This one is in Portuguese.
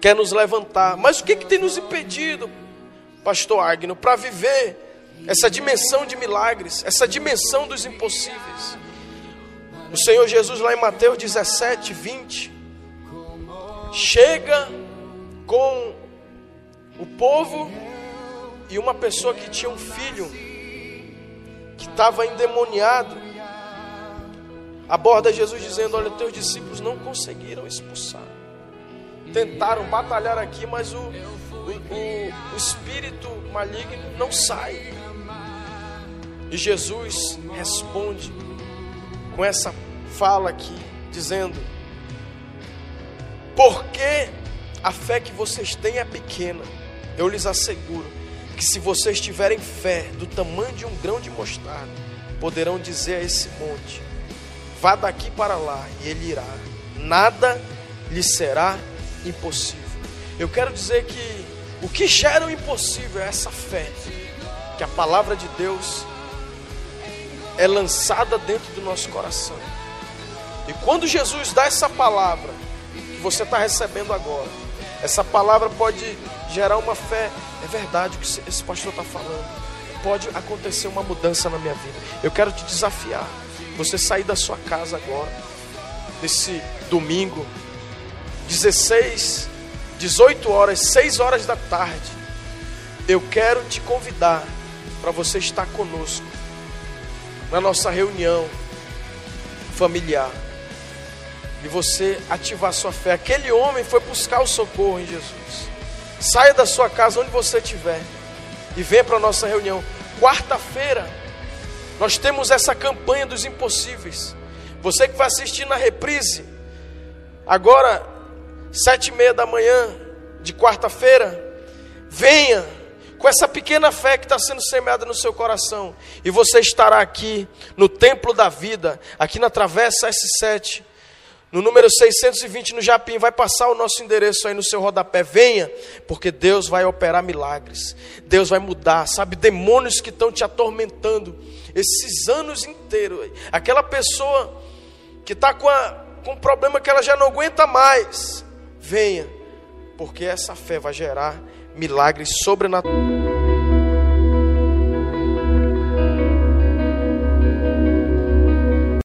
quer nos levantar. Mas o que, que tem nos impedido, Pastor Agno, para viver essa dimensão de milagres, essa dimensão dos impossíveis? O Senhor Jesus, lá em Mateus 17, 20, chega com o povo e uma pessoa que tinha um filho que estava endemoniado, aborda Jesus dizendo: Olha, teus discípulos não conseguiram expulsar. Tentaram batalhar aqui, mas o, o, o, o espírito maligno não sai. E Jesus responde com essa fala aqui, dizendo: Porque a fé que vocês têm é pequena, eu lhes asseguro que se vocês tiverem fé do tamanho de um grão de mostarda, poderão dizer a esse monte: vá daqui para lá, e ele irá. Nada lhe será impossível. Eu quero dizer que o que gera o impossível é essa fé, que a palavra de Deus é lançada dentro do nosso coração. E quando Jesus dá essa palavra que você está recebendo agora, essa palavra pode gerar uma fé é verdade o que esse pastor está falando. Pode acontecer uma mudança na minha vida. Eu quero te desafiar. Você sair da sua casa agora, nesse domingo, 16, 18 horas, 6 horas da tarde. Eu quero te convidar para você estar conosco na nossa reunião familiar e você ativar sua fé. Aquele homem foi buscar o socorro em Jesus. Saia da sua casa onde você estiver e venha para a nossa reunião. Quarta-feira, nós temos essa campanha dos impossíveis. Você que vai assistir na reprise, agora, sete e meia da manhã de quarta-feira, venha com essa pequena fé que está sendo semeada no seu coração, e você estará aqui no templo da vida, aqui na Travessa S7, no número 620 no Japim, vai passar o nosso endereço aí no seu rodapé. Venha, porque Deus vai operar milagres. Deus vai mudar, sabe? Demônios que estão te atormentando esses anos inteiros. Aquela pessoa que está com, com um problema que ela já não aguenta mais. Venha, porque essa fé vai gerar milagres sobrenaturais.